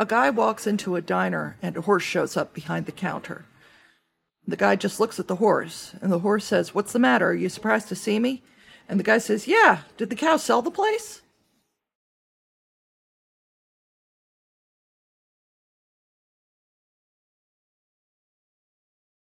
A guy walks into a diner and a horse shows up behind the counter. The guy just looks at the horse, and the horse says, What's the matter? Are you surprised to see me? And the guy says, Yeah, did the cow sell the place?